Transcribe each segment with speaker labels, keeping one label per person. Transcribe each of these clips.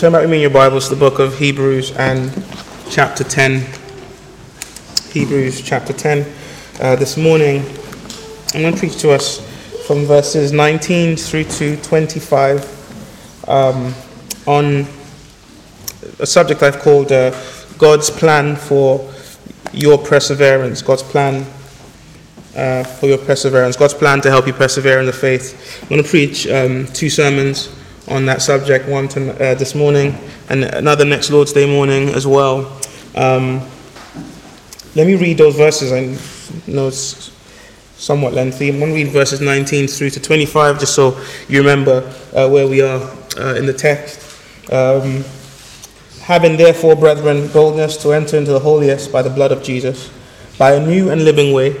Speaker 1: turn back with me in your Bibles to the book of Hebrews and chapter 10. Hebrews chapter 10. Uh, this morning, I'm going to preach to us from verses 19 through to 25 um, on a subject I've called uh, God's plan for your perseverance. God's plan uh, for your perseverance. God's plan to help you persevere in the faith. I'm going to preach um, two sermons on that subject, one to, uh, this morning and another next Lord's Day morning as well. Um, let me read those verses. I know it's somewhat lengthy. I'm going to read verses 19 through to 25 just so you remember uh, where we are uh, in the text. Um, Having therefore, brethren, boldness to enter into the holiest by the blood of Jesus, by a new and living way,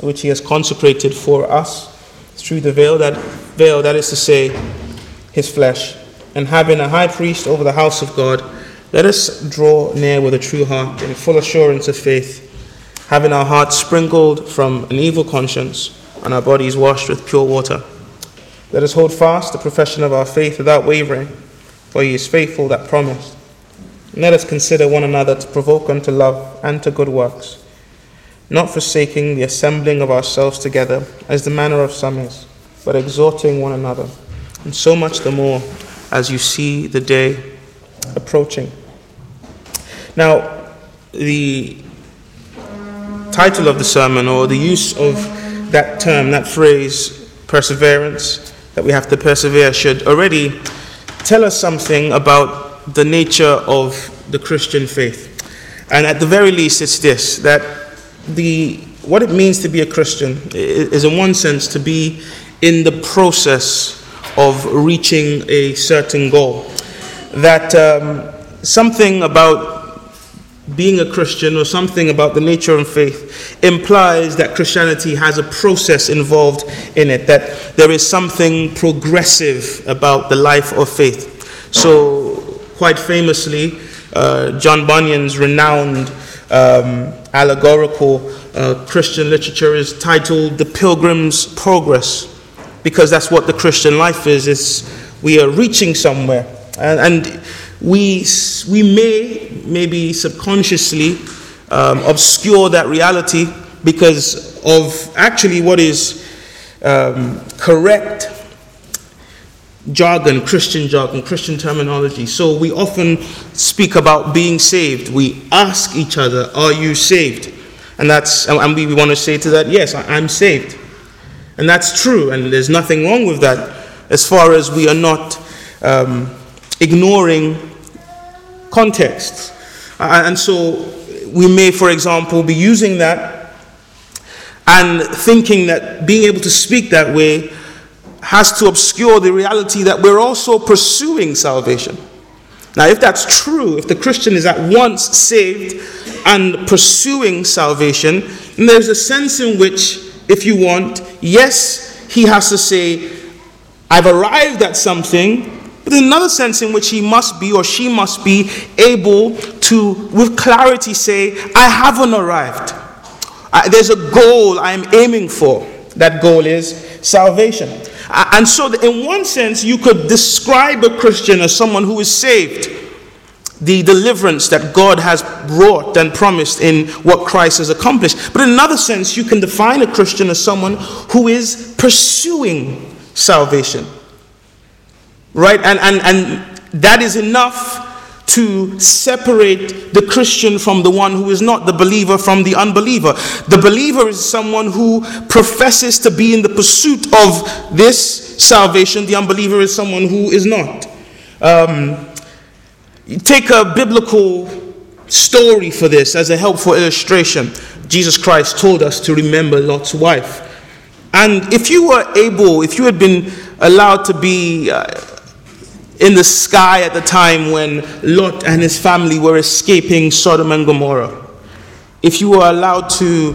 Speaker 1: which he has consecrated for us through the veil that veil that is to say his flesh, and having a high priest over the house of God, let us draw near with a true heart in full assurance of faith, having our hearts sprinkled from an evil conscience and our bodies washed with pure water. Let us hold fast the profession of our faith without wavering, for he is faithful that promised. And let us consider one another to provoke unto love and to good works, not forsaking the assembling of ourselves together, as the manner of some is, but exhorting one another and so much the more as you see the day approaching. Now, the title of the sermon, or the use of that term, that phrase, perseverance, that we have to persevere, should already tell us something about the nature of the Christian faith. And at the very least, it's this that the, what it means to be a Christian is, in one sense, to be in the process of reaching a certain goal. That um, something about being a Christian or something about the nature of faith implies that Christianity has a process involved in it, that there is something progressive about the life of faith. So, quite famously, uh, John Bunyan's renowned um, allegorical uh, Christian literature is titled The Pilgrim's Progress because that's what the Christian life is. Is we are reaching somewhere, and, and we we may maybe subconsciously um, obscure that reality because of actually what is um, correct jargon, Christian jargon, Christian terminology. So we often speak about being saved. We ask each other, Are you saved? And that's and we want to say to that, Yes, I'm saved. And that's true, and there's nothing wrong with that as far as we are not um, ignoring context. And so we may, for example, be using that and thinking that being able to speak that way has to obscure the reality that we're also pursuing salvation. Now, if that's true, if the Christian is at once saved and pursuing salvation, then there's a sense in which if you want, yes, he has to say, I've arrived at something, but in another sense in which he must be or she must be able to, with clarity, say, I haven't arrived. There's a goal I'm aiming for. That goal is salvation. And so, in one sense, you could describe a Christian as someone who is saved the deliverance that God has wrought and promised in what Christ has accomplished. But in another sense, you can define a Christian as someone who is pursuing salvation. Right? And, and, and that is enough to separate the Christian from the one who is not, the believer from the unbeliever. The believer is someone who professes to be in the pursuit of this salvation, the unbeliever is someone who is not. Um, take a biblical story for this as a helpful illustration. Jesus Christ told us to remember Lot's wife. And if you were able, if you had been allowed to be uh, in the sky at the time when Lot and his family were escaping Sodom and Gomorrah, if you were allowed to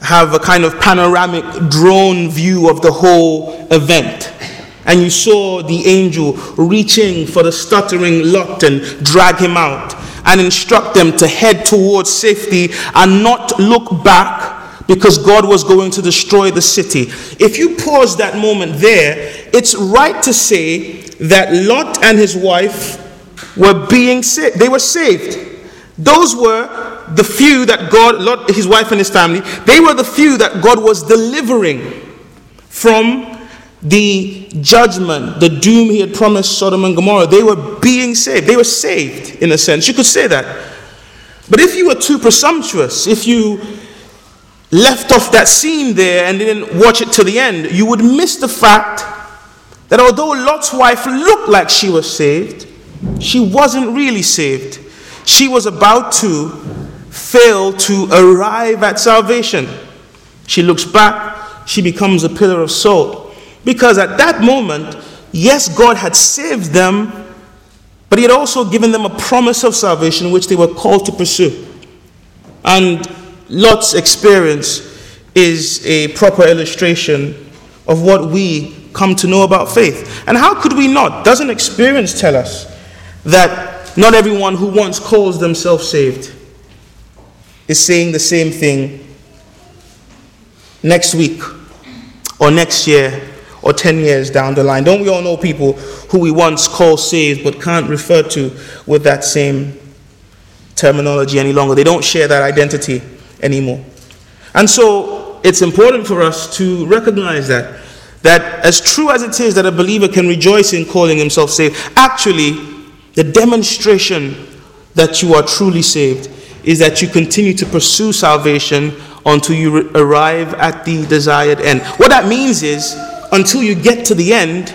Speaker 1: have a kind of panoramic drone view of the whole event, and you saw the angel reaching for the stuttering Lot and drag him out and instruct them to head towards safety and not look back because God was going to destroy the city. If you pause that moment there, it's right to say that Lot and his wife were being saved. They were saved. Those were the few that God, Lot, his wife and his family, they were the few that God was delivering from the judgment, the doom he had promised Sodom and Gomorrah. They were being saved. They were saved, in a sense. You could say that. But if you were too presumptuous, if you left off that scene there and didn't watch it to the end, you would miss the fact that although Lot's wife looked like she was saved, she wasn't really saved. She was about to fail to arrive at salvation. She looks back, she becomes a pillar of salt. Because at that moment, yes, God had saved them, but He had also given them a promise of salvation which they were called to pursue. And Lot's experience is a proper illustration of what we come to know about faith. And how could we not? Doesn't experience tell us that not everyone who once calls themselves saved is saying the same thing next week or next year or 10 years down the line? Don't we all know people who we once called saved but can't refer to with that same terminology any longer? They don't share that identity anymore. And so it's important for us to recognize that that as true as it is that a believer can rejoice in calling himself saved, actually, the demonstration that you are truly saved is that you continue to pursue salvation until you arrive at the desired end. What that means is, until you get to the end,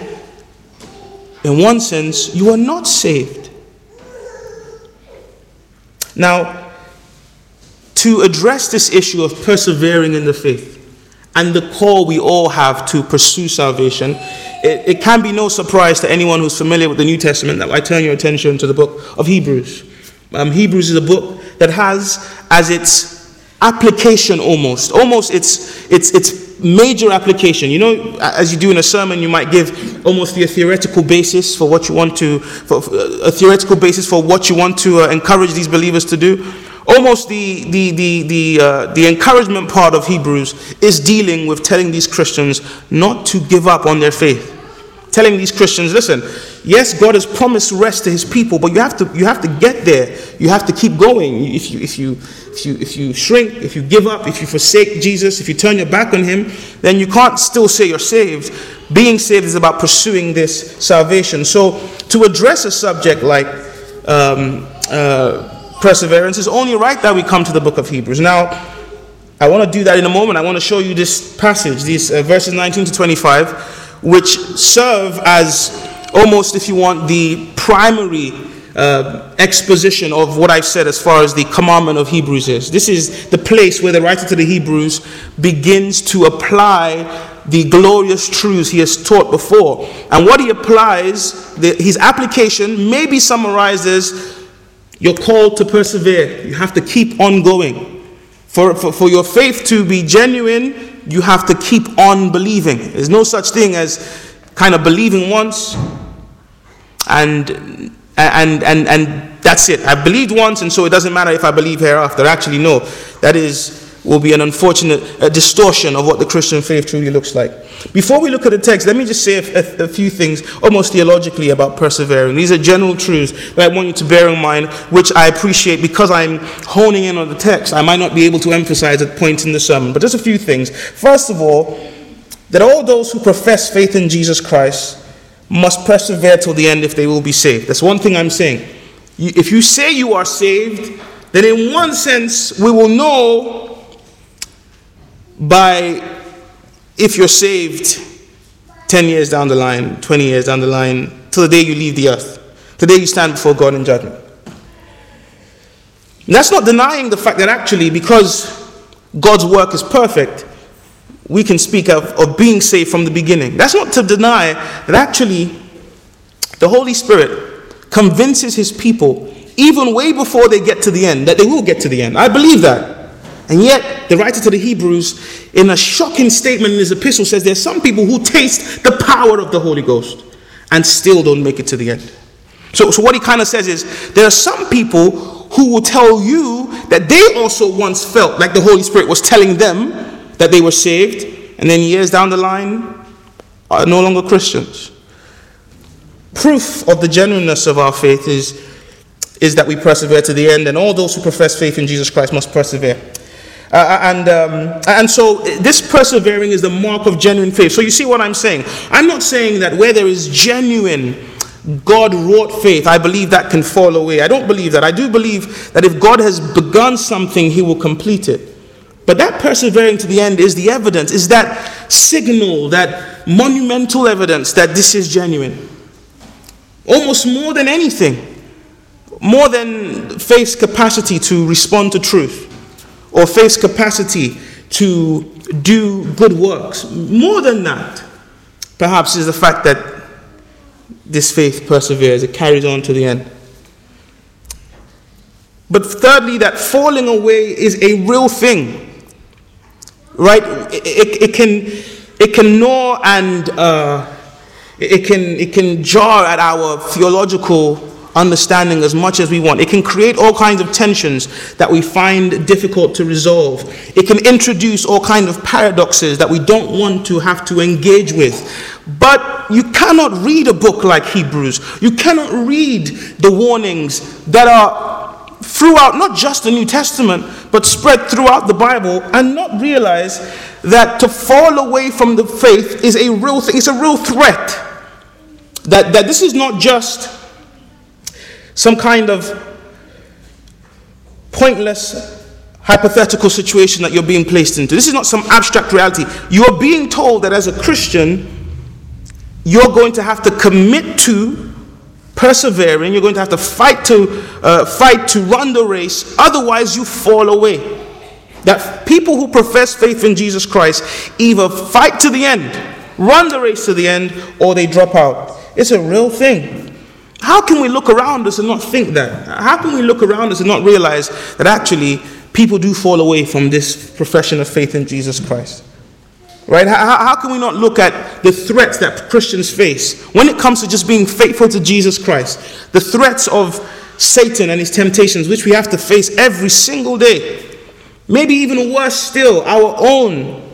Speaker 1: in one sense, you are not saved. Now, to address this issue of persevering in the faith, and the call we all have to pursue salvation, it, it, can be no surprise to anyone who's familiar with the New Testament that I turn your attention to the book of Hebrews. Um, Hebrews is a book that has as its application almost, almost its, its, its major application. You know, as you do in a sermon, you might give almost the theoretical basis for what you want to, for, a theoretical basis for what you want to uh, encourage these believers to do almost the, the, the, the, uh, the encouragement part of Hebrews is dealing with telling these Christians not to give up on their faith. Telling these Christians, listen, yes, God has promised rest to his people, but you have to, you have to get there. You have to keep going. If you, if, you, if, you, if you shrink, if you give up, if you forsake Jesus, if you turn your back on him, then you can't still say you're saved. Being saved is about pursuing this salvation. So, to address a subject like um, uh, perseverance, it's only right that we come to the book of Hebrews. Now, I want to do that in a moment. I want to show you this passage, these uh, verses 19 to 25, which serve as almost, if you want, the primary uh, exposition of what I've said as far as the commandment of Hebrews is. This is the place where the writer to the Hebrews begins to apply the glorious truths he has taught before. And what he applies, the, his application maybe summarizes you're called to persevere. You have to keep on going. For, for, for your faith to be genuine, you have to keep on believing. There's no such thing as kind of believing once and and and and that's it. I believed once, and so it doesn't matter if I believe hereafter. Actually, no. That is will be an unfortunate distortion of what the Christian faith truly looks like. Before we look at the text, let me just say a, a, a, few things, almost theologically, about persevering. These are general truths that I want you to bear in mind, which I appreciate because I'm honing in on the text. I might not be able to emphasize at points in the sermon, but just a few things. First of all, that all those who profess faith in Jesus Christ must persevere till the end if they will be saved. That's one thing I'm saying. If you say you are saved, then in one sense, we will know by if you're saved 10 years down the line, 20 years down the line, till the day you leave the earth, the day you stand before God in judgment. And that's not denying the fact that actually, because God's work is perfect, we can speak of, of being saved from the beginning. That's not to deny that actually the Holy Spirit convinces his people, even way before they get to the end, that they will get to the end. I believe that. And yet, the writer to the Hebrews, in a shocking statement in his epistle, says there's some people who taste the power of the Holy Ghost and still don't make it to the end. So, so what he kind of says is there are some people who will tell you that they also once felt like the Holy Spirit was telling them that they were saved, and then years down the line are no longer Christians. proof of the genuineness of our faith is, is that we persevere to the end, and all those who profess faith in Jesus Christ must persevere. Uh, uh, and, um, and so this persevering is the mark of genuine faith. So you see what I'm saying? I'm not saying that where there is genuine God wrought faith, I believe that can fall away. I don't believe that. I do believe that if God has begun something, he will complete it. But that persevering to the end is the evidence, is that signal, that monumental evidence that this is genuine. Almost more than anything, more than faith's capacity to respond to truth or faith's capacity to do good works. More than that, perhaps, is the fact that this faith perseveres, it carries on to the end. But thirdly, that falling away is a real thing, right? It, it, it can, it can gnaw and uh, it, can, it can jar at our theological understanding as much as we want. It can create all kinds of tensions that we find difficult to resolve. It can introduce all kinds of paradoxes that we don't want to have to engage with. But you cannot read a book like Hebrews. You cannot read the warnings that are throughout not just the New Testament, but spread throughout the Bible and not realize that to fall away from the faith is a real thing, it's a real threat. That, that this is not just some kind of pointless hypothetical situation that you're being placed into. This is not some abstract reality. You are being told that as a Christian, you're going to have to commit to persevering. You're going to have to fight to uh, fight to run the race. Otherwise, you fall away. That people who profess faith in Jesus Christ either fight to the end, run the race to the end, or they drop out. It's a real thing. How can we look around us and not think that? How can we look around us and not realize that actually people do fall away from this profession of faith in Jesus Christ? Right? How, how can we not look at the threats that Christians face when it comes to just being faithful to Jesus Christ? The threats of Satan and his temptations, which we have to face every single day. Maybe even worse still, our own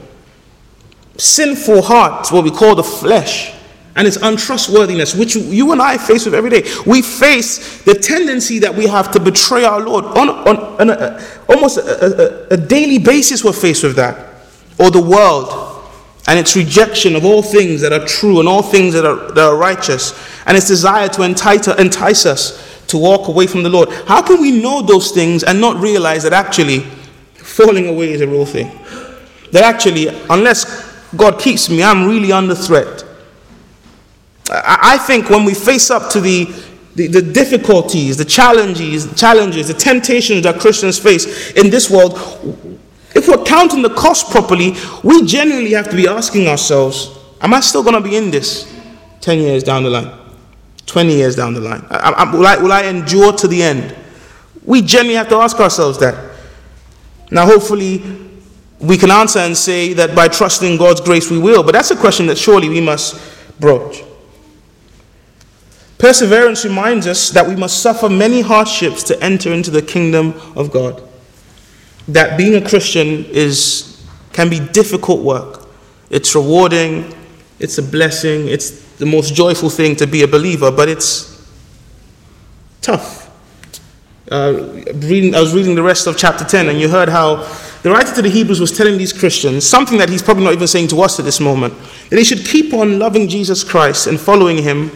Speaker 1: sinful heart, what we call the flesh and its untrustworthiness, which you and I face with every day. We face the tendency that we have to betray our Lord on, on, on a, almost a, a, a daily basis. We're faced with that, or the world and its rejection of all things that are true and all things that are, that are righteous, and its desire to entice, entice us to walk away from the Lord. How can we know those things and not realize that actually falling away is a real thing? That actually, unless God keeps me, I'm really under threat. I think when we face up to the, the, the, difficulties, the challenges, challenges, the temptations that Christians face in this world, if we're counting the cost properly, we genuinely have to be asking ourselves, am I still going to be in this 10 years down the line? 20 years down the line? I, I, will, I, will I endure to the end? We genuinely have to ask ourselves that. Now, hopefully, we can answer and say that by trusting God's grace we will, but that's a question that surely we must broach. Perseverance reminds us that we must suffer many hardships to enter into the kingdom of God. That being a Christian is, can be difficult work. It's rewarding, it's a blessing, it's the most joyful thing to be a believer, but it's tough. Uh, reading, I was reading the rest of chapter 10, and you heard how the writer to the Hebrews was telling these Christians something that he's probably not even saying to us at this moment that they should keep on loving Jesus Christ and following him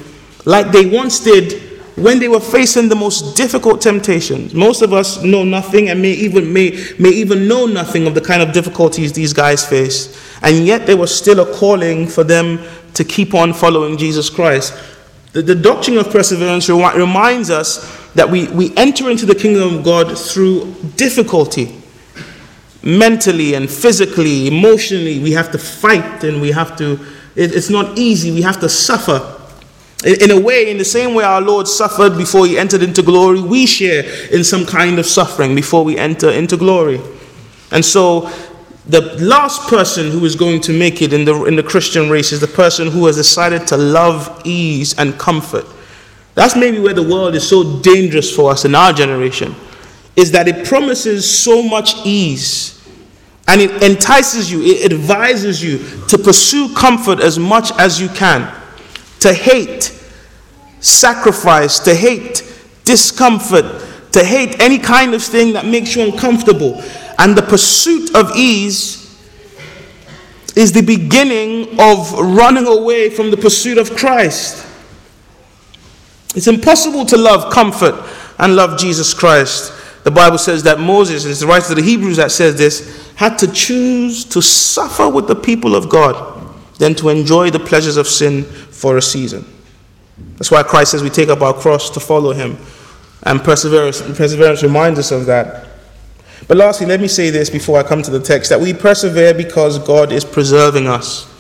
Speaker 1: like they once did when they were facing the most difficult temptations. Most of us know nothing and may even, may, may even know nothing of the kind of difficulties these guys faced. And yet there was still a calling for them to keep on following Jesus Christ. The, the doctrine of perseverance reminds us that we, we enter into the kingdom of God through difficulty. Mentally and physically, emotionally, we have to fight and we have to, it, it's not easy, we have to suffer. In a way, in the same way our Lord suffered before he entered into glory, we share in some kind of suffering before we enter into glory. And so, the last person who is going to make it in the, in the Christian race is the person who has decided to love ease and comfort. That's maybe where the world is so dangerous for us in our generation, is that it promises so much ease and it entices you, it advises you to pursue comfort as much as you can to hate sacrifice, to hate discomfort, to hate any kind of thing that makes you uncomfortable. And the pursuit of ease is the beginning of running away from the pursuit of Christ. It's impossible to love comfort and love Jesus Christ. The Bible says that Moses, and it's the writer of the Hebrews that says this, had to choose to suffer with the people of God than to enjoy the pleasures of sin for a season. That's why Christ says we take up our cross to follow him. And perseverance, perseverance reminds us of that. But lastly, let me say this before I come to the text that we persevere because God is preserving us.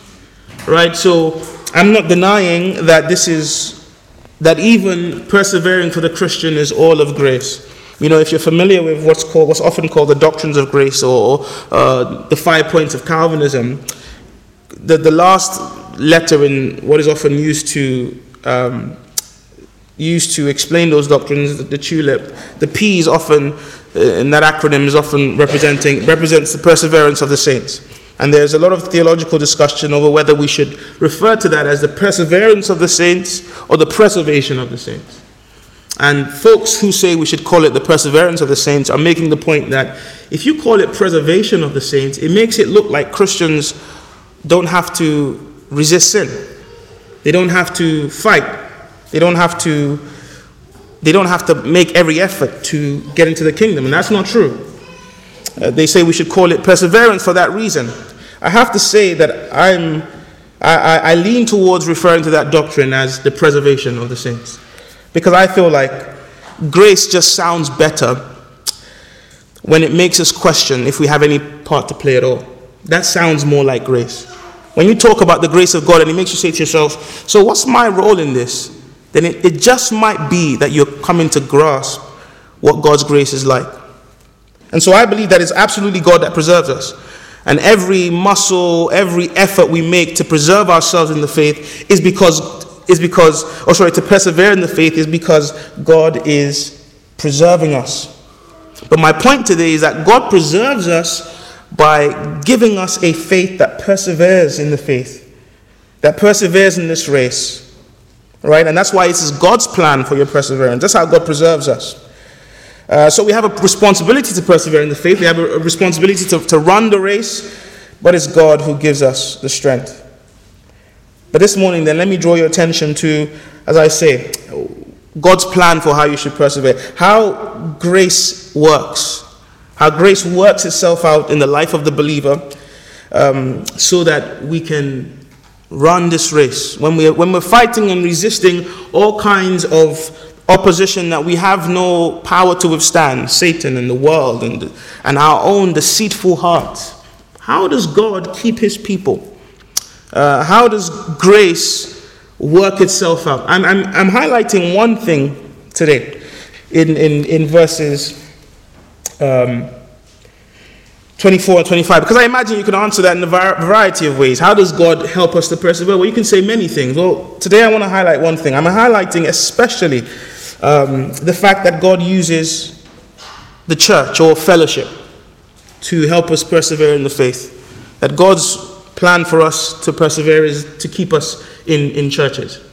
Speaker 1: Right? So I'm not denying that this is, that even persevering for the Christian is all of grace. You know, if you're familiar with what's called, what's often called the doctrines of grace or uh, the five points of Calvinism, the, the last letter in what is often used to um, used to explain those doctrines, the, the tulip, the P is often uh, in that acronym is often representing represents the perseverance of the saints. And there's a lot of theological discussion over whether we should refer to that as the perseverance of the saints or the preservation of the saints. And folks who say we should call it the perseverance of the saints are making the point that if you call it preservation of the saints, it makes it look like Christians don't have to resist sin. They don't have to fight. They don't have to they don't have to make every effort to get into the kingdom, and that's not true. Uh, they say we should call it perseverance for that reason. I have to say that I'm I, I, I lean towards referring to that doctrine as the preservation of the saints. Because I feel like grace just sounds better when it makes us question if we have any part to play at all. That sounds more like grace. When you talk about the grace of God and it makes you say to yourself, So what's my role in this? Then it, it just might be that you're coming to grasp what God's grace is like. And so I believe that it's absolutely God that preserves us. And every muscle, every effort we make to preserve ourselves in the faith is because is because, or sorry, to persevere in the faith is because God is preserving us. But my point today is that God preserves us by giving us a faith that perseveres in the faith, that perseveres in this race. Right? And that's why it is God's plan for your perseverance. That's how God preserves us. Uh, so we have a responsibility to persevere in the faith. We have a, a responsibility to, to run the race, but it's God who gives us the strength. But this morning, then, let me draw your attention to, as I say, God's plan for how you should persevere, how grace works, how grace works itself out in the life of the believer um, so that we can run this race. When we're, when we're fighting and resisting all kinds of opposition that we have no power to withstand, Satan and the world and, and our own deceitful hearts, how does God keep his people? Uh, how does grace work itself out? I'm, I'm, I'm highlighting one thing today in, in, in verses um, 24 and 25 because I imagine you can answer that in a variety of ways. How does God help us to persevere? Well, you can say many things. Well, today I want to highlight one thing. I'm highlighting especially um, the fact that God uses the church or fellowship to help us persevere in the faith. That God's plan for us to persevere is to keep us in, in churches.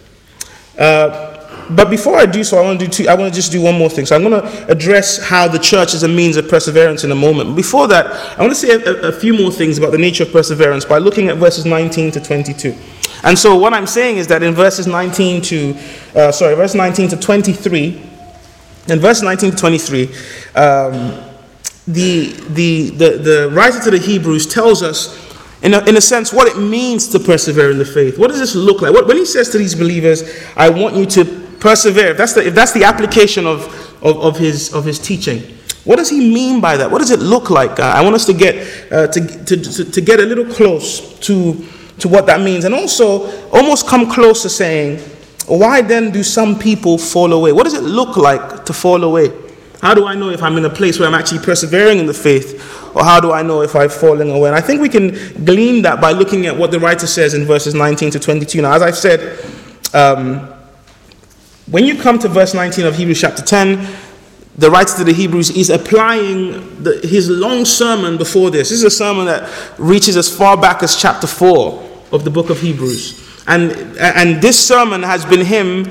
Speaker 1: Uh, but before I do so, I want to do two, I want to just do one more thing. So I'm going to address how the church is a means of perseverance in a moment. Before that, I want to say a, a few more things about the nature of perseverance by looking at verses 19 to 22. And so what I'm saying is that in verses 19 to, uh, sorry, verse 19 to 23, in verse 19 to 23, um, the, the, the, the writer to the Hebrews tells us in a, in a sense, what it means to persevere in the faith. What does this look like? What, when he says to these believers, I want you to persevere, if that's the, if that's the application of, of, of, his, of his teaching, what does he mean by that? What does it look like? Uh, I want us to get, uh, to, to, to, to get a little close to, to what that means and also almost come close to saying, why then do some people fall away? What does it look like to fall away? How do I know if I'm in a place where I'm actually persevering in the faith or how do I know if I've fallen away? And I think we can glean that by looking at what the writer says in verses 19 to 22. Now, as I've said, um, when you come to verse 19 of Hebrews chapter 10, the writer to the Hebrews is applying the, his long sermon before this. This is a sermon that reaches as far back as chapter 4 of the book of Hebrews. And, and this sermon has been him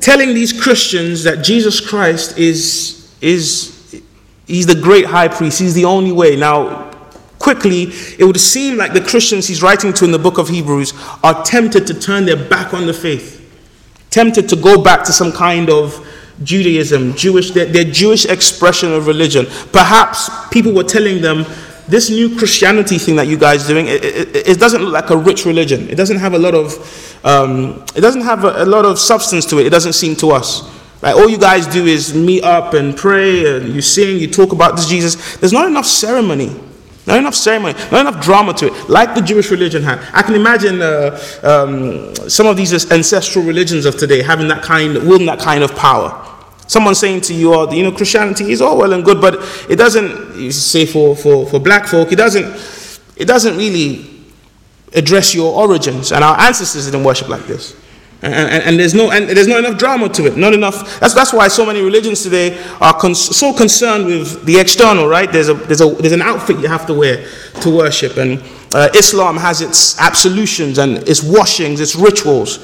Speaker 1: telling these Christians that Jesus Christ is, is he's the great high priest, he's the only way. Now, quickly, it would seem like the Christians he's writing to in the book of Hebrews are tempted to turn their back on the faith, tempted to go back to some kind of Judaism, Jewish, their, their Jewish expression of religion. Perhaps people were telling them, this new Christianity thing that you guys doing, it, it, it, doesn't look like a rich religion. It doesn't have a lot of, um, it doesn't have a, a, lot of substance to it. It doesn't seem to us. Like All you guys do is meet up and pray, and you sing, you talk about this Jesus. There's not enough ceremony. Not enough ceremony, not enough drama to it, like the Jewish religion had. I can imagine uh, um, some of these ancestral religions of today having that kind, wielding that kind of power. Someone saying to you, oh, you know, Christianity is all well and good, but it doesn't, say for, for, for black folk, it doesn't, it doesn't really address your origins. And our ancestors didn't worship like this. And, and, and, there's no and there's not enough drama to it. Not enough. That's, that's why so many religions today are cons- so concerned with the external. Right? There's a there's a there's an outfit you have to wear to worship, and uh, Islam has its absolutions and its washings, its rituals,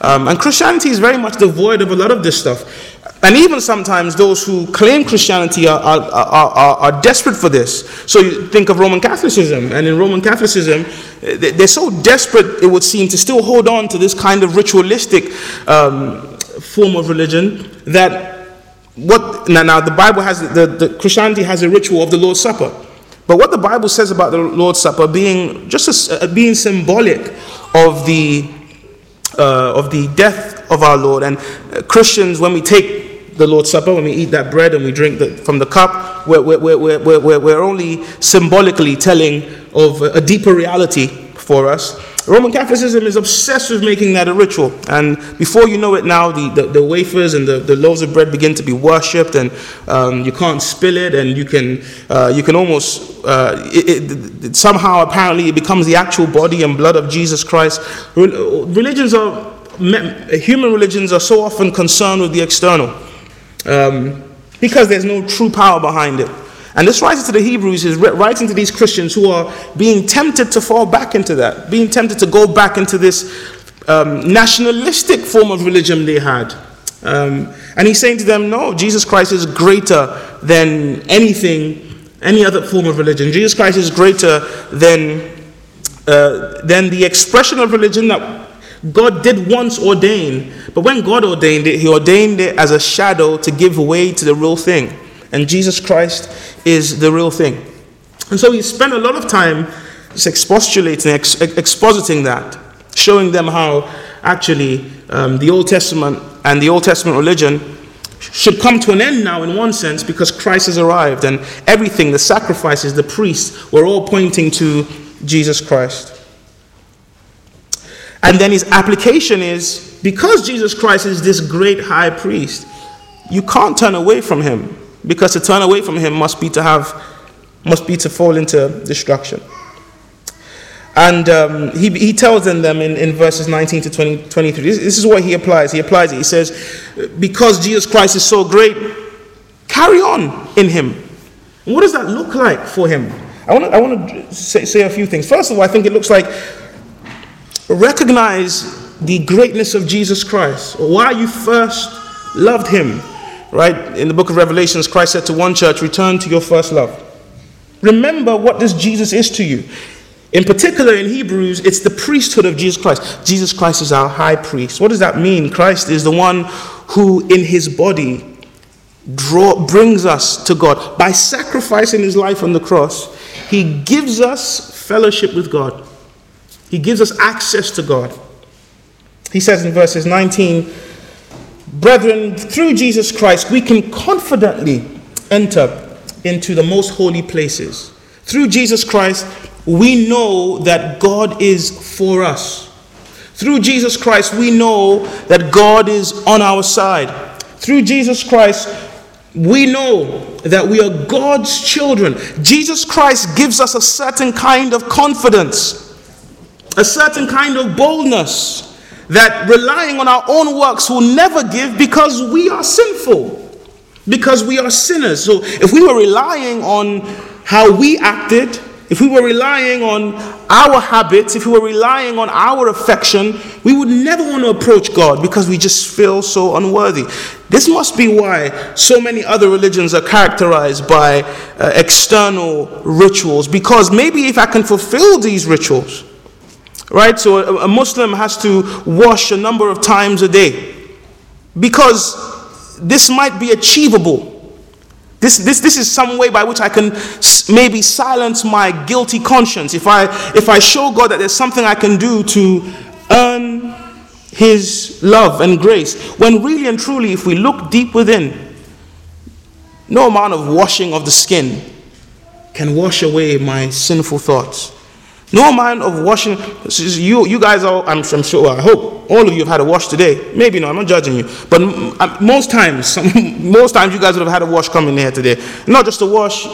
Speaker 1: um, and Christianity is very much devoid of a lot of this stuff. And even sometimes those who claim Christianity are, are, are, are, desperate for this. So you think of Roman Catholicism, and in Roman Catholicism, they're so desperate, it would seem, to still hold on to this kind of ritualistic um, form of religion that what now, now the Bible has the, the Christianity has a ritual of the Lord's Supper. But what the Bible says about the Lord's Supper being just a, being symbolic of the uh, of the death of our Lord, and uh, Christians, when we take the Lord's Supper, when we eat that bread and we drink the, from the cup, we're, we're, we're, we're, we're only symbolically telling of a deeper reality for us. Roman Catholicism is obsessed with making that a ritual. And before you know it now, the, the, the wafers and the, the loaves of bread begin to be worshipped, and um, you can't spill it, and you can, uh, you can almost, uh, it, it, it, somehow apparently it becomes the actual body and blood of Jesus Christ. Religions are, human religions are so often concerned with the external um, because there's no true power behind it. And this writer to the Hebrews is writing to these Christians who are being tempted to fall back into that, being tempted to go back into this um, nationalistic form of religion they had. Um, and he's saying to them, no, Jesus Christ is greater than anything, any other form of religion. Jesus Christ is greater than, uh, than the expression of religion that God did once ordain, but when God ordained it, He ordained it as a shadow to give way to the real thing. And Jesus Christ is the real thing. And so He spent a lot of time expostulating, ex- expositing that, showing them how actually um, the Old Testament and the Old Testament religion should come to an end now in one sense because Christ has arrived and everything, the sacrifices, the priests, were all pointing to Jesus Christ. And then his application is because Jesus Christ is this great high priest, you can't turn away from him because to turn away from him must be to have must be to fall into destruction. And um, he, he tells them, them in, in verses 19 to 20, 23. This, this is what he applies. He applies it. He says, Because Jesus Christ is so great, carry on in him. And what does that look like for him? I want to I wanna say, say a few things. First of all, I think it looks like recognize the greatness of Jesus Christ, why you first loved him. Right? In the book of Revelations, Christ said to one church, Return to your first love. Remember what this Jesus is to you. In particular, in Hebrews, it's the priesthood of Jesus Christ. Jesus Christ is our high priest. What does that mean? Christ is the one who, in his body, draw, brings us to God. By sacrificing his life on the cross, he gives us fellowship with God. He gives us access to God. He says in verses 19, Brethren, through Jesus Christ, we can confidently enter into the most holy places. Through Jesus Christ, we know that God is for us. Through Jesus Christ, we know that God is on our side. Through Jesus Christ, we know that we are God's children. Jesus Christ gives us a certain kind of confidence a certain kind of boldness that relying on our own works will never give because we are sinful, because we are sinners. So if we were relying on how we acted if we were relying on our habits, if we were relying on our affection, we would never want to approach God because we just feel so unworthy. This must be why so many other religions are characterized by uh, external rituals. Because maybe if I can fulfill these rituals, right? So a, a Muslim has to wash a number of times a day because this might be achievable this, this, this is some way by which I can maybe silence my guilty conscience. If I, if I show God that there's something I can do to earn His love and grace, when really and truly, if we look deep within, no amount of washing of the skin can wash away my sinful thoughts. No amount of washing. You, you guys are, I'm, I'm sure, I hope all of you have had a wash today. Maybe not, I'm not judging you. But uh, most times, most times you guys would have had a wash coming here today. Not just a wash,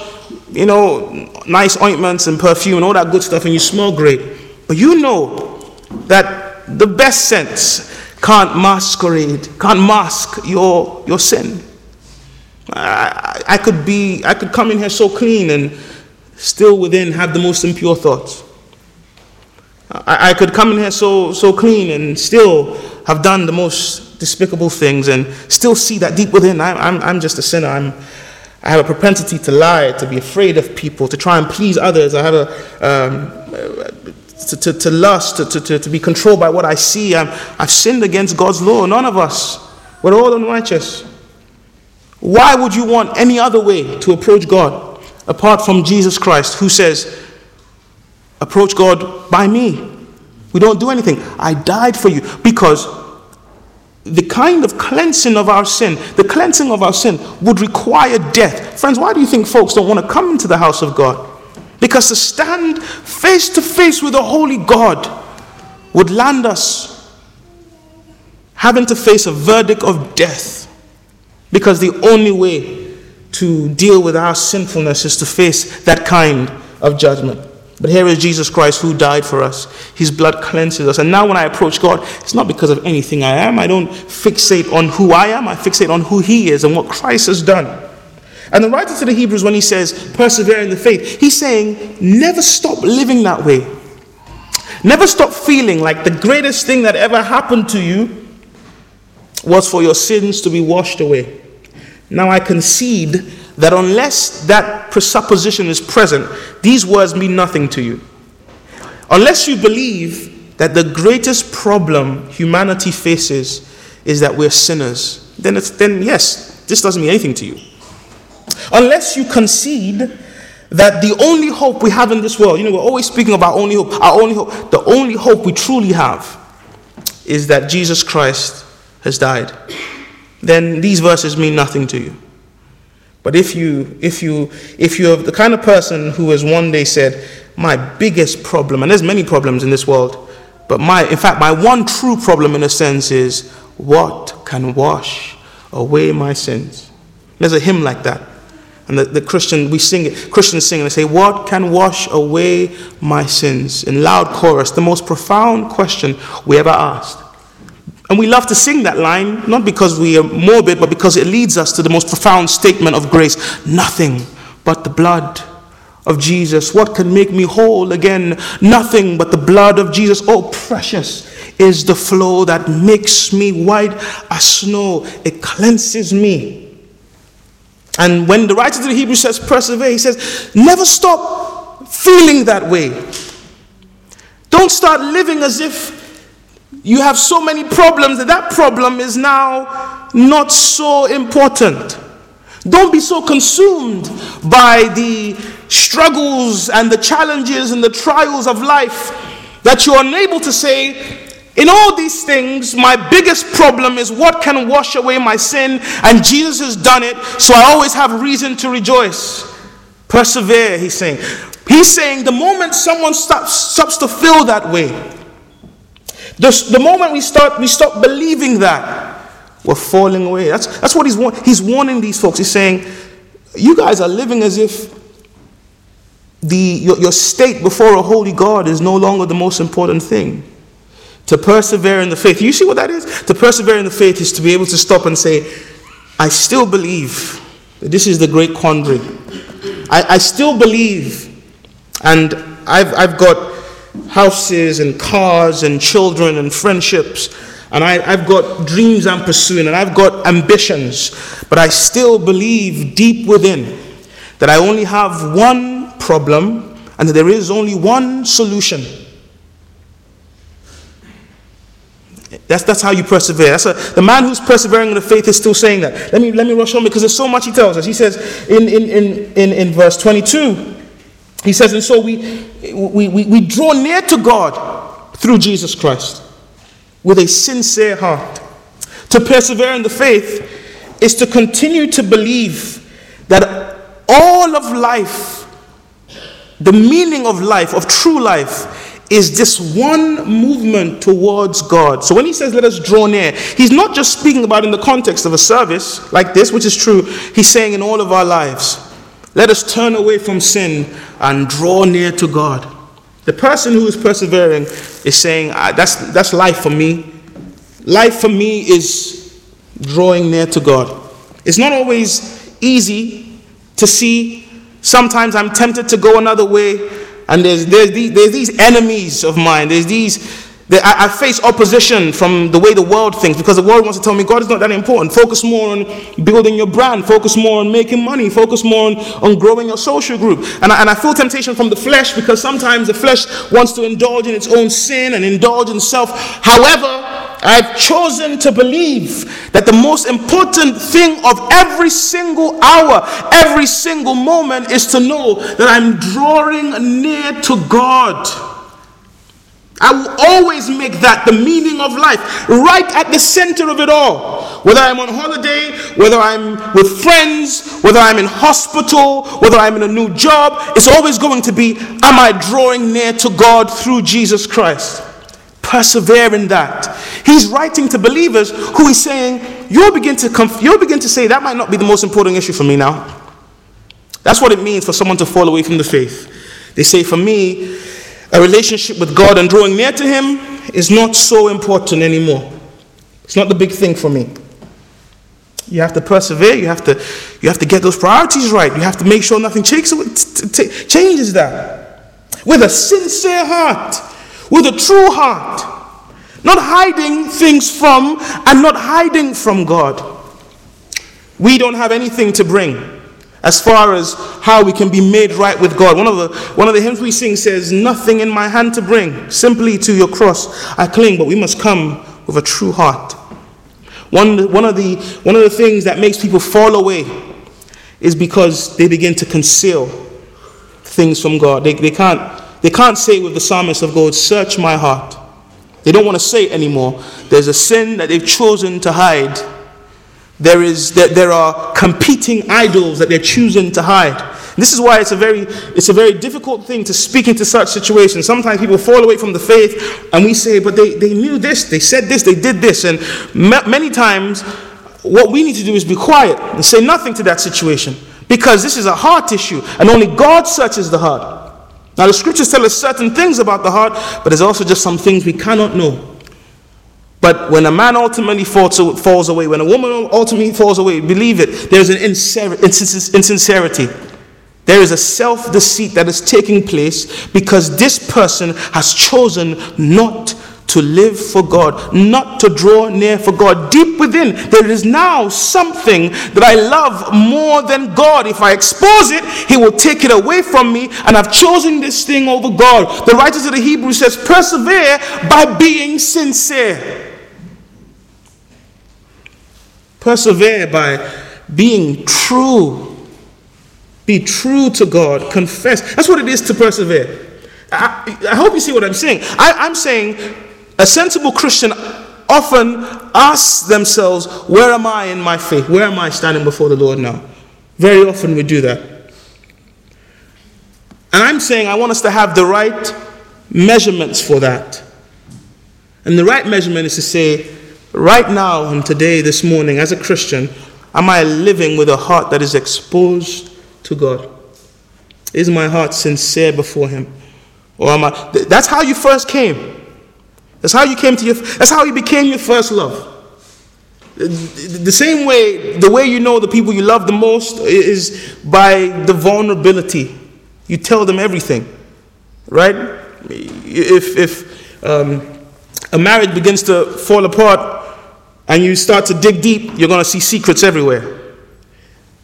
Speaker 1: you know, nice ointments and perfume and all that good stuff, and you smell great. But you know that the best sense can't masquerade, can't mask your, your sin. I, I, could be, I could come in here so clean and still within have the most impure thoughts. I, I could come in here so, so clean and still have done the most despicable things and still see that deep within I'm, I'm, I'm just a sinner. I'm, I have a propensity to lie, to be afraid of people, to try and please others. I have a, um, to, to, to, lust, to, to, to be controlled by what I see. I'm, I've sinned against God's law. None of us. We're all unrighteous. Why would you want any other way to approach God apart from Jesus Christ, who says, approach God by me. We don't do anything. I died for you because the kind of cleansing of our sin, the cleansing of our sin would require death. Friends, why do you think folks don't want to come into the house of God? Because to stand face to face with the holy God would land us having to face a verdict of death. Because the only way to deal with our sinfulness is to face that kind of judgment. But here is Jesus Christ who died for us. His blood cleanses us. And now when I approach God, it's not because of anything I am. I don't fixate on who I am, I fixate on who He is and what Christ has done. And the writer to the Hebrews, when he says, persevere in the faith, he's saying, never stop living that way. Never stop feeling like the greatest thing that ever happened to you was for your sins to be washed away. Now I concede that unless that presupposition is present, these words mean nothing to you. Unless you believe that the greatest problem humanity faces is that we're sinners, then, it's, then yes, this doesn't mean anything to you. Unless you concede that the only hope we have in this world, you know, we're always speaking about only hope, our only hope, the only hope we truly have is that Jesus Christ has died, then these verses mean nothing to you. But if you, if you, if you're the kind of person who has one day said, my biggest problem, and there's many problems in this world, but my, in fact, my one true problem in a sense is, what can wash away my sins? There's a hymn like that. And the, the Christian, we sing it, Christians sing and they say, What can wash away my sins? In loud chorus, the most profound question we ever asked. And we love to sing that line, not because we are morbid, but because it leads us to the most profound statement of grace nothing but the blood of Jesus. What can make me whole again? Nothing but the blood of Jesus. Oh, precious is the flow that makes me white as snow, it cleanses me. And when the writer to the Hebrews says persevere, he says, never stop feeling that way. Don't start living as if you have so many problems that that problem is now not so important. Don't be so consumed by the struggles and the challenges and the trials of life that you're unable to say, in all these things, my biggest problem is what can wash away my sin, and Jesus has done it, so I always have reason to rejoice. Persevere, he's saying. He's saying the moment someone stops, stops to feel that way, the, the moment we start, we stop believing that, we're falling away. That's, that's what he's, he's warning these folks. He's saying, you guys are living as if the, your, your state before a holy God is no longer the most important thing. To persevere in the faith. You see what that is? To persevere in the faith is to be able to stop and say, I still believe this is the great quandary. I, I still believe And I've, I've got houses and cars and children and friendships. And I, have got dreams I'm pursuing and I've got ambitions. But I still believe deep within that I only have one problem and that there is only one solution. That's, that's how you persevere. That's a, the man who's persevering in the faith is still saying that. Let me, let me rush on because there's so much he tells us. He says in, in, in, in, in verse 22, he says, And so we, we, we, we draw near to God through Jesus Christ with a sincere heart. To persevere in the faith is to continue to believe that all of life, the meaning of life, of true life, is this one movement towards God. So when he says, let us draw near, he's not just speaking about in the context of a service like this, which is true. He's saying in all of our lives, let us turn away from sin and draw near to God. The person who is persevering is saying, that's, that's life for me. Life for me is drawing near to God. It's not always easy to see. Sometimes I'm tempted to go another way and there's, there's, these, there's these enemies of mine. There's these, I, I face opposition from the way the world thinks because the world wants to tell me God is not that important. Focus more on building your brand. Focus more on making money. Focus more on, on growing your social group. And I, and I feel temptation from the flesh because sometimes the flesh wants to indulge in its own sin and indulge in self. However, I've chosen to believe that the most important thing of every single hour, every single moment is to know that I'm drawing near to God. I will always make that the meaning of life, right at the center of it all. Whether I'm on holiday, whether I'm with friends, whether I'm in hospital, whether I'm in a new job, it's always going to be Am I drawing near to God through Jesus Christ? Persevere in that. He's writing to believers who he's saying, You'll begin to, conf- you'll begin to say, That might not be the most important issue for me now. That's what it means for someone to fall away from the faith. They say, For me, a relationship with God and drawing near to Him is not so important anymore. It's not the big thing for me. You have to persevere. You have to, you have to get those priorities right. You have to make sure nothing changes that. With a sincere heart with a true heart, not hiding things from and not hiding from God. We don't have anything to bring as far as how we can be made right with God. One of the one of the hymns we sing says, "Nothing in my hand to bring, simply to your cross I cling." But we must come with a true heart. One, one, of the, one of the things that makes people fall away is because they begin to conceal things from God. They, they can't they can't say with the psalmist of God, Search my heart. They don't want to say it anymore. There's a sin that they've chosen to hide. There, is, there, there are competing idols that they're choosing to hide. This is why it's a very, it's a very difficult thing to speak into such situations. Sometimes people fall away from the faith and we say, but they, they knew this, they said this, they did this. And many times, what we need to do is be quiet and say nothing to that situation because this is a heart issue and only God searches the heart. Now, the scriptures tell us certain things about the heart, but there's also just some things we cannot know. But when a man ultimately falls, falls away, when a woman ultimately falls away, believe it, there's an insincerity. There is a self deceit that is taking place because this person has chosen not to live for God, not to draw near for God. Deep within, there is now something that I love more than God. If I expose it, He will take it away from me, and I've chosen this thing over God. The writer of the Hebrews says, Persevere by being sincere. Persevere by being true. Be true to God. Confess. That's what it is to persevere. I, I, hope you see what I'm saying. I, I'm saying a sensible Christian often asks themselves, Where am I in my faith? Where am I standing before the Lord now? Very often we do that. And I'm saying I want us to have the right measurements for that. And the right measurement is to say, right now and today, this morning, as a Christian, am I living with a heart that is exposed to God? Is my heart sincere before Him? Or am I? That's how you first came. That's how you came to your, that's how you became your first love. The same way, the way you know the people you love the most is by the vulnerability. You tell them everything. right? If, if um, a marriage begins to fall apart and you start to dig deep, you're going to see secrets everywhere.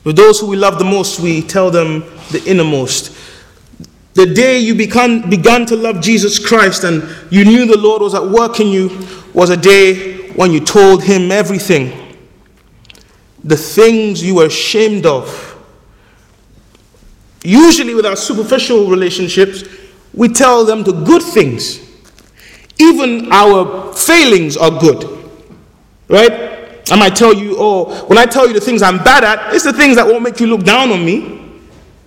Speaker 1: With those who we love the most, we tell them the innermost. The day you began, began to love Jesus Christ and you knew the Lord was at work in you was a day when you told Him everything. The things you were ashamed of. Usually, with our superficial relationships, we tell them the good things. Even our failings are good. Right? I might tell you, oh, when I tell you the things I'm bad at, it's the things that won't make you look down on me.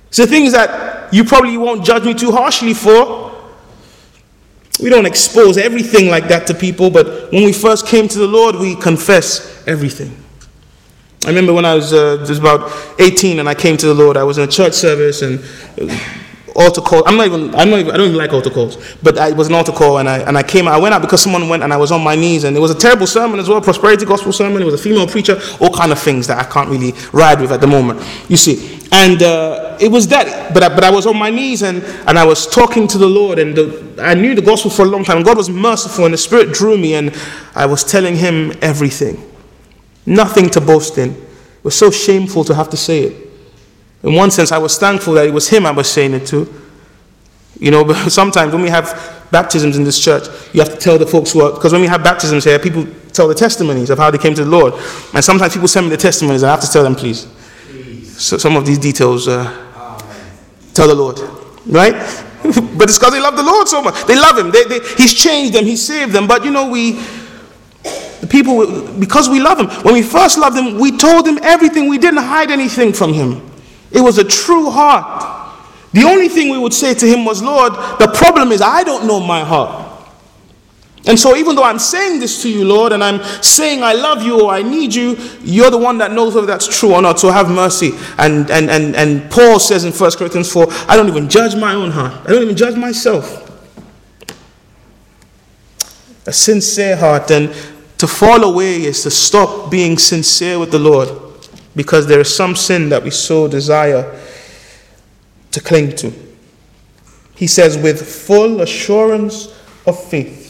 Speaker 1: It's the things that you probably won't judge me too harshly for. We don't expose everything like that to people, but when we first came to the Lord, we confess everything. I remember when I was uh, just about 18 and I came to the Lord, I was in a church service and altar call. I'm not even, I'm not even, I don't even like altar calls, but I, it was an altar call, and I and I came. I went out because someone went, and I was on my knees, and it was a terrible sermon as well, prosperity gospel sermon. It was a female preacher, all kind of things that I can't really ride with at the moment. You see, and uh, it was that. But I, but I was on my knees, and and I was talking to the Lord, and the, I knew the gospel for a long time. God was merciful, and the Spirit drew me, and I was telling Him everything, nothing to boast in. It was so shameful to have to say it. In one sense, I was thankful that it was him I was saying it to. You know, but sometimes when we have baptisms in this church, you have to tell the folks who are, because when we have baptisms here, people tell the testimonies of how they came to the Lord. And sometimes people send me the testimonies, and I have to tell them, please. So some of these details, uh, tell the Lord. Right? but it's because they love the Lord so much. They love Him. They, they, he's changed them, He saved them. But you know, we, the people, because we love Him, when we first loved Him, we told Him everything. We didn't hide anything from Him. It was a true heart. The only thing we would say to him was, Lord, the problem is I don't know my heart. And so, even though I'm saying this to you, Lord, and I'm saying I love you or I need you, you're the one that knows whether that's true or not. So, have mercy. And, and, and, and Paul says in 1 Corinthians 4, I don't even judge my own heart, I don't even judge myself. A sincere heart. And to fall away is to stop being sincere with the Lord because there is some sin that we so desire to cling to. He says, with full assurance of faith.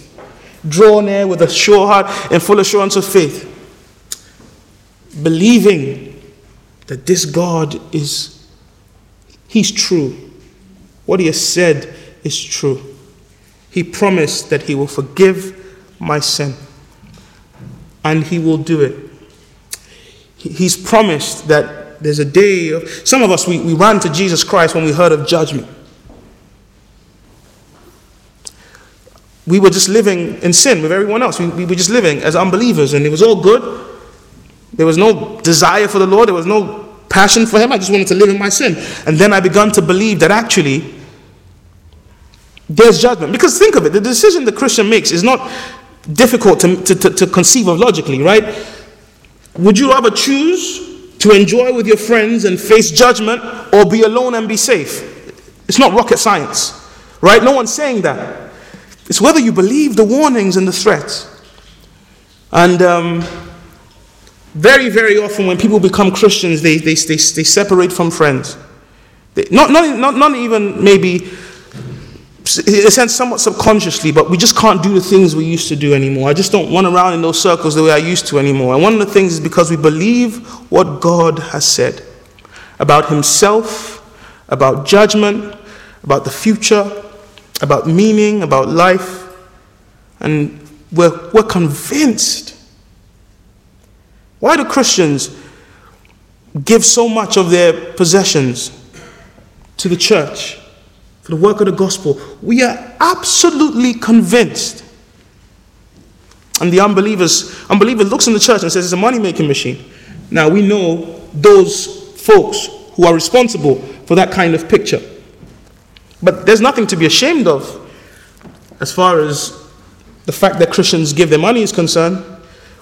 Speaker 1: Draw near with a sure heart and full assurance of faith, believing that this God is, He's true. What He has said is true. He promised that He will forgive my sin, and He will do it. He's promised that there's a day of. Some of us, we, we ran to Jesus Christ when we heard of judgment. We were just living in sin with everyone else. We, we were just living as unbelievers, and it was all good. There was no desire for the Lord, there was no passion for Him. I just wanted to live in my sin. And then I began to believe that actually there's judgment. Because think of it the decision the Christian makes is not difficult to, to, to, to conceive of logically, right? Would you rather choose to enjoy with your friends and face judgment or be alone and be safe? It's not rocket science, right? No one's saying that. It's whether you believe the warnings and the threats. And um, very, very often when people become Christians, they, they, they, they separate from friends. They, not, not, not, not even maybe in a sense, somewhat subconsciously, but we just can't do the things we used to do anymore. I just don't run around in those circles the way I used to anymore. And one of the things is because we believe what God has said about Himself, about judgment, about the future, about meaning, about life. And we're, we're convinced. Why do Christians give so much of their possessions to the church? For the work of the gospel, we are absolutely convinced. And the unbelievers, unbeliever looks in the church and says it's a money making machine. Now we know those folks who are responsible for that kind of picture. But there's nothing to be ashamed of as far as the fact that Christians give their money is concerned.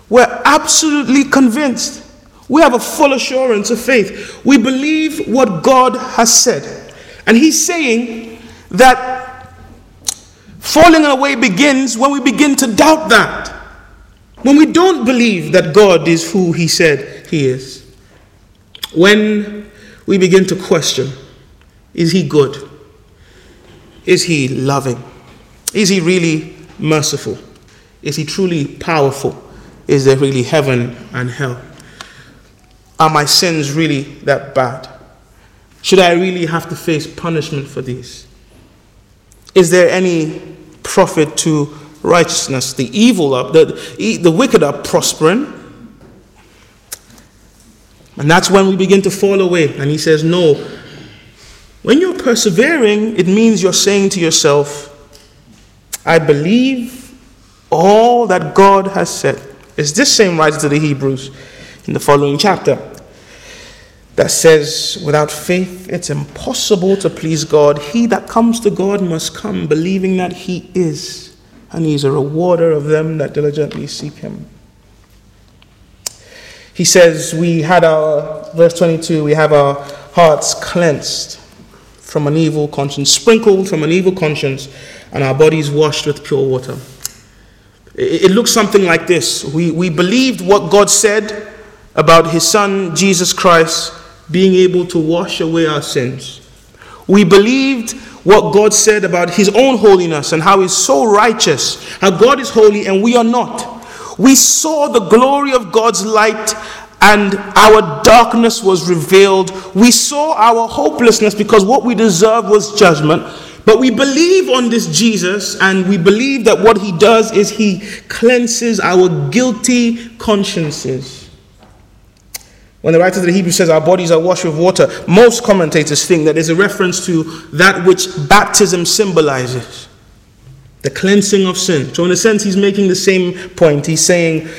Speaker 1: We're absolutely convinced. We have a full assurance of faith. We believe what God has said. And He's saying that falling away begins when we begin to doubt that. When we don't believe that God is who He said He is. When we begin to question, is He good? Is he loving? Is he really merciful? Is he truly powerful? Is there really heaven and hell? Are my sins really that bad? Should I really have to face punishment for these? Is there any profit to righteousness? The evil are, the, the wicked are prospering. And that's when we begin to fall away. And he says, No. When you're persevering, it means you're saying to yourself, I believe all that God has said. It's this same writer to the Hebrews in the following chapter that says, Without faith, it's impossible to please God. He that comes to God must come believing that He is, and He's a rewarder of them that diligently seek Him. He says, We had our, verse 22, we have our hearts cleansed from an evil conscience, sprinkled from an evil conscience, and our bodies washed with pure water. It, it looks something like this we, we believed what God said about His Son, Jesus Christ being able to wash away our sins. We believed what God said about His own holiness and how He's so righteous, how God is holy and we are not. We saw the glory of God's light and our darkness was revealed. We saw our hopelessness because what we deserved was judgment. But we believe on this Jesus and we believe that what He does is He cleanses our guilty consciences. When the writer of the Hebrews says our bodies are washed with water, most commentators think that there's a reference to that which baptism symbolizes the cleansing of sin. So, in a sense, he's making the same point. He's saying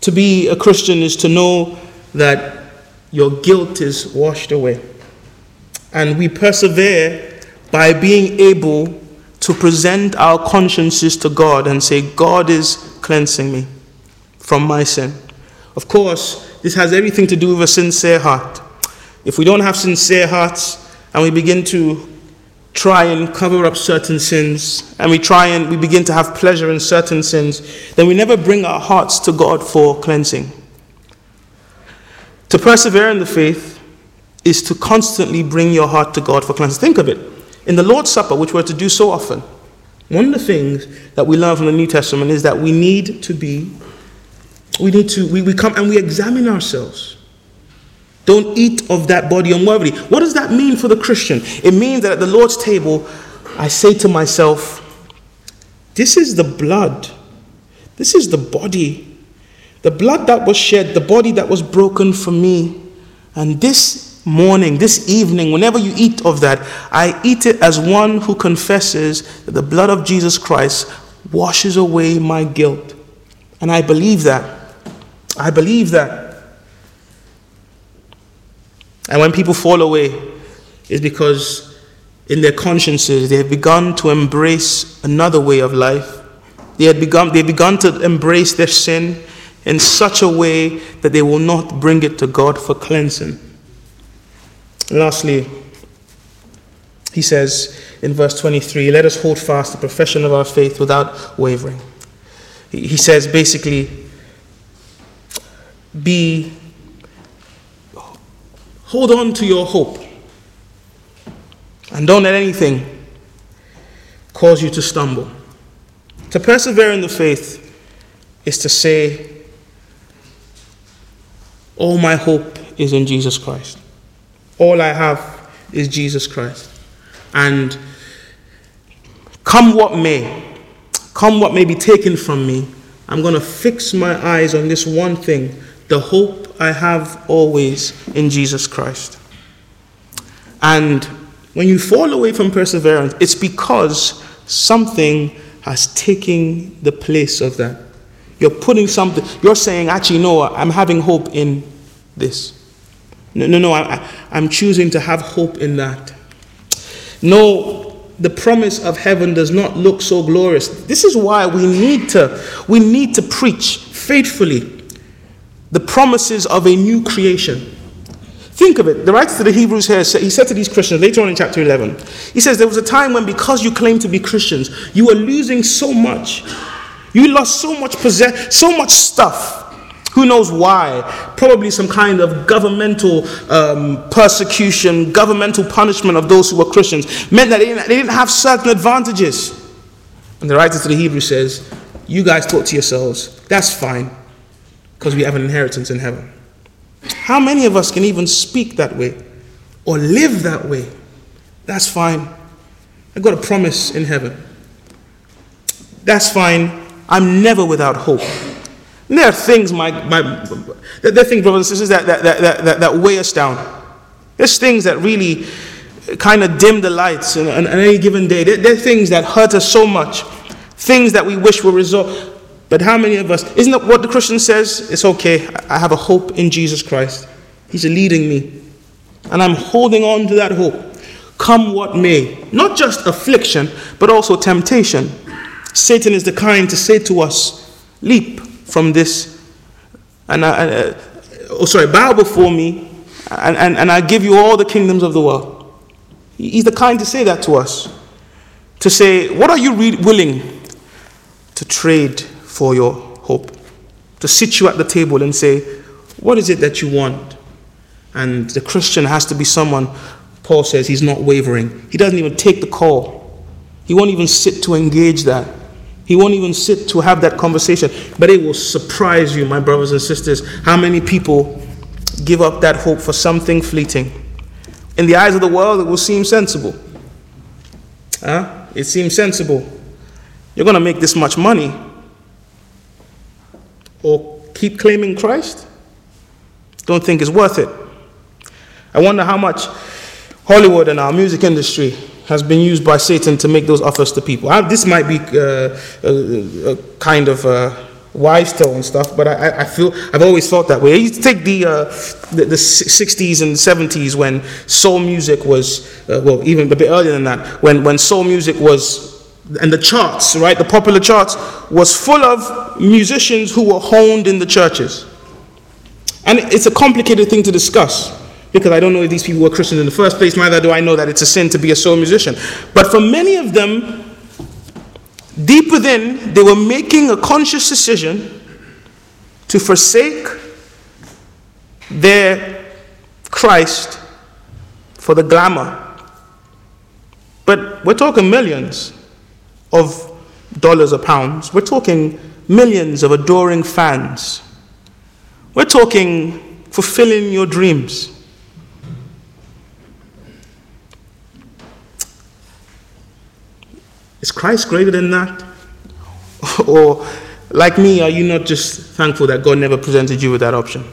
Speaker 1: to be a Christian is to know that your guilt is washed away. And we persevere by being able to present our consciences to God and say, God is cleansing me from my sin. Of course, this has everything to do with a sincere heart. If we don't have sincere hearts and we begin to try and cover up certain sins and we try and we begin to have pleasure in certain sins, then we never bring our hearts to God for cleansing. To persevere in the faith is to constantly bring your heart to God for cleansing. Think of it. In the Lord's Supper, which we're to do so often, one of the things that we learn from the New Testament is that we need to be we need to, we, we come and we examine ourselves. Don't eat of that body unworthily. What does that mean for the Christian? It means that at the Lord's table, I say to myself, This is the blood, this is the body, the blood that was shed, the body that was broken for me. And this morning, this evening, whenever you eat of that, I eat it as one who confesses that the blood of Jesus Christ washes away my guilt. And I believe that. I believe that. And when people fall away, it's because in their consciences they have begun to embrace another way of life. They had begun, they begun to embrace their sin in such a way that they will not bring it to God for cleansing. lastly, he says in verse 23 let us hold fast the profession of our faith without wavering. He says basically, be hold on to your hope and don't let anything cause you to stumble. To persevere in the faith is to say, All my hope is in Jesus Christ. All I have is Jesus Christ. And come what may, come what may be taken from me, I'm going to fix my eyes on this one thing the hope I have always in Jesus Christ. And when you fall away from perseverance, it's because something has taken the place of that. You're putting something, you're saying, actually, no, I'm having hope in this. No, no, no, I, I'm choosing to have hope in that. No, the promise of heaven does not look so glorious. This is why we need to, we need to preach faithfully the promises of a new creation. Think of it. The writer to the Hebrews here, he said to these Christians later on in chapter 11, he says, There was a time when because you claimed to be Christians, you were losing so much. You lost so much possess, so much stuff. Who knows why? Probably some kind of governmental um, persecution, governmental punishment of those who were Christians meant that they didn't, they didn't have certain advantages. And the writer to the Hebrews says, You guys talk to yourselves. That's fine, because we have an inheritance in heaven. How many of us can even speak that way or live that way? That's fine. I've got a promise in heaven. That's fine. I'm never without hope. And there are things, my, my, there are things, brothers and sisters, that, that, that, that, that weigh us down. There's things that really kind of dim the lights on, on, any given day. There, there, are things that hurt us so much, things that we wish were resolved. But how many of us, isn't that what the Christian says? It's okay, I have a hope in Jesus Christ. He's leading me. And I'm holding on to that hope, come what may. Not just affliction, but also temptation. Satan is the kind to say to us, leap from this. And I, uh, oh, sorry, bow before me, and, and, and I give you all the kingdoms of the world. He's the kind to say that to us. To say, what are you re- willing to trade for your hope? To sit you at the table and say, what is it that you want? And the Christian has to be someone, Paul says, he's not wavering. He doesn't even take the call, he won't even sit to engage that. He won't even sit to have that conversation. But it will surprise you, my brothers and sisters, how many people give up that hope for something fleeting. In the eyes of the world, it will seem sensible. Huh? It seems sensible. You're going to make this much money. Or keep claiming Christ? Don't think it's worth it. I wonder how much Hollywood and our music industry has been used by Satan to make those offers to people. I, this might be uh, a, a, kind of uh, wise tale and stuff, but I, I, feel I've always thought that way. You take the, uh, the, the 60s and 70s when soul music was, uh, well, even a bit earlier than that, when, when soul music was and the charts, right, the popular charts, was full of musicians who were honed in the churches. And it's a complicated thing to discuss because I don't know if these people were Christians in the first place, neither do I know that it's a sin to be a soul musician. But for many of them, deep within, they were making a conscious decision to forsake their Christ for the glamour. But we're talking millions of dollars or pounds. We're talking millions of adoring fans. We're talking fulfilling your dreams. Is Christ greater than that? or, like me, are you not just thankful that God never presented you with that option?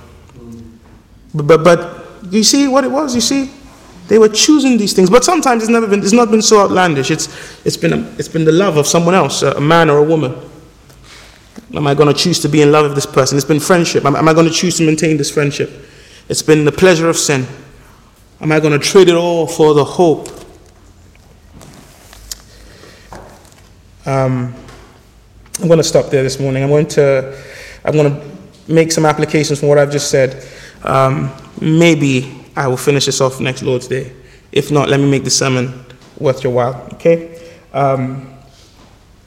Speaker 1: But, but, but you see what it was? You see? They were choosing these things, but sometimes it's never been, it's not been so outlandish. It's, it's, been, a, it's been the love of someone else, a man or a woman. Am I going to choose to be in love with this person? It's been friendship. Am, am I going to choose to maintain this friendship? It's been the pleasure of sin. Am I going to trade it all for the hope Um, I'm going to stop there this morning. I'm going to, I'm going to make some applications from what I've just said. Um, maybe I will finish this off next Lord's Day. If not, let me make the sermon worth your while. Okay? Um,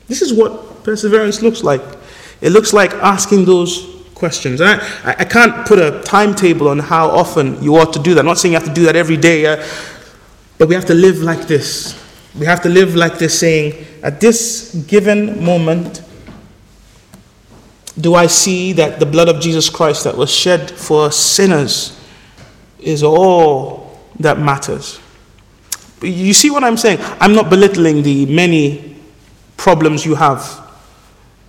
Speaker 1: this is what perseverance looks like. It looks like asking those questions. I, I can't put a timetable on how often you ought to do that. I'm not saying you have to do that every day, uh, but we have to live like this. We have to live like this, saying, at this given moment, do I see that the blood of Jesus Christ that was shed for sinners is all that matters? You see what I'm saying? I'm not belittling the many problems you have.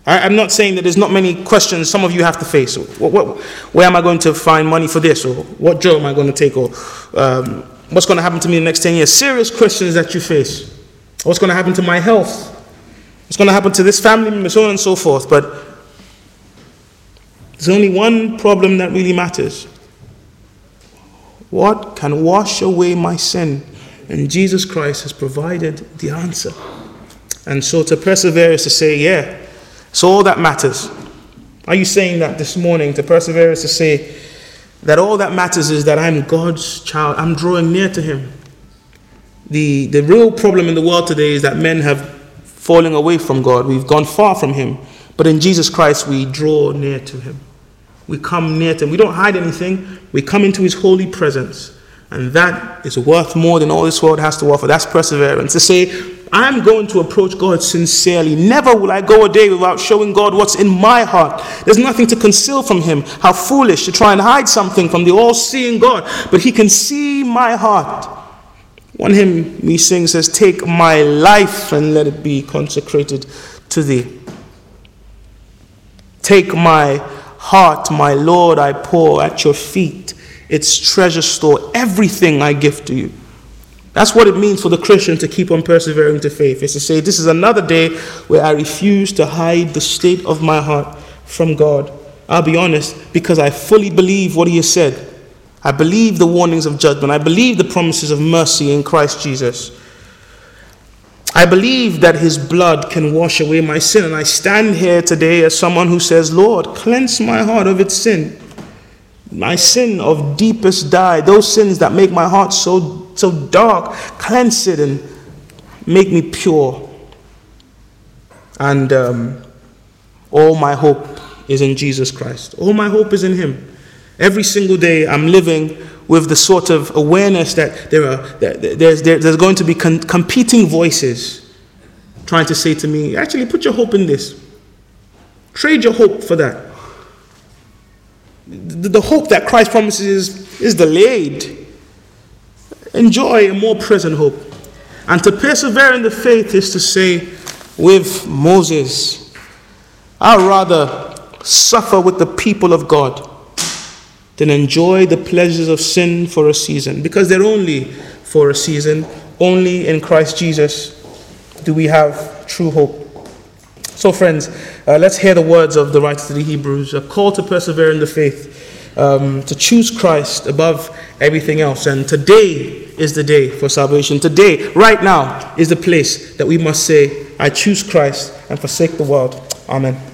Speaker 1: I'm not saying that there's not many questions some of you have to face. What, what, where am I going to find money for this? Or what job am I going to take? Or um, what's going to happen to me in the next 10 years? Serious questions that you face. What's going to happen to my health? What's going to happen to this family member? So on and so forth. But there's only one problem that really matters. What can wash away my sin? And Jesus Christ has provided the answer. And so to persevere is to say, yeah, so all that matters. Are you saying that this morning? To persevere is to say that all that matters is that I'm God's child, I'm drawing near to Him. The, the real problem in the world today is that men have fallen away from God. We've gone far from Him. But in Jesus Christ, we draw near to Him. We come near to Him. We don't hide anything, we come into His holy presence. And that is worth more than all this world has to offer. That's perseverance. To say, I'm going to approach God sincerely. Never will I go a day without showing God what's in my heart. There's nothing to conceal from Him. How foolish to try and hide something from the all seeing God. But He can see my heart. One hymn we sing says, Take my life and let it be consecrated to Thee. Take my heart, my Lord, I pour at your feet its treasure store, everything I give to you. That's what it means for the Christian to keep on persevering to faith. Is to say, This is another day where I refuse to hide the state of my heart from God. I'll be honest, because I fully believe what He has said. I believe the warnings of judgment. I believe the promises of mercy in Christ Jesus. I believe that His blood can wash away my sin. And I stand here today as someone who says, Lord, cleanse my heart of its sin my sin of deepest dye, those sins that make my heart so, so dark, cleanse it and make me pure. And um, all my hope is in Jesus Christ. All my hope is in Him. Every single day I'm living with the sort of awareness that there are that there's, there, there's going to be con- competing voices trying to say to me, actually, put your hope in this. Trade your hope for that the, the hope that Christ promises is delayed. Enjoy a more present hope. And to persevere in the faith is to say, with Moses, I'd rather suffer with the people of God than enjoy the pleasures of sin for a season, because they're only for a season. Only in Christ Jesus do we have true hope. So, friends, uh, let's hear the words of the writer to the Hebrews a call to persevere in the faith, um, to choose Christ above everything else. And today is the day for salvation. Today, right now, is the place that we must say, I choose Christ and forsake the world. Amen.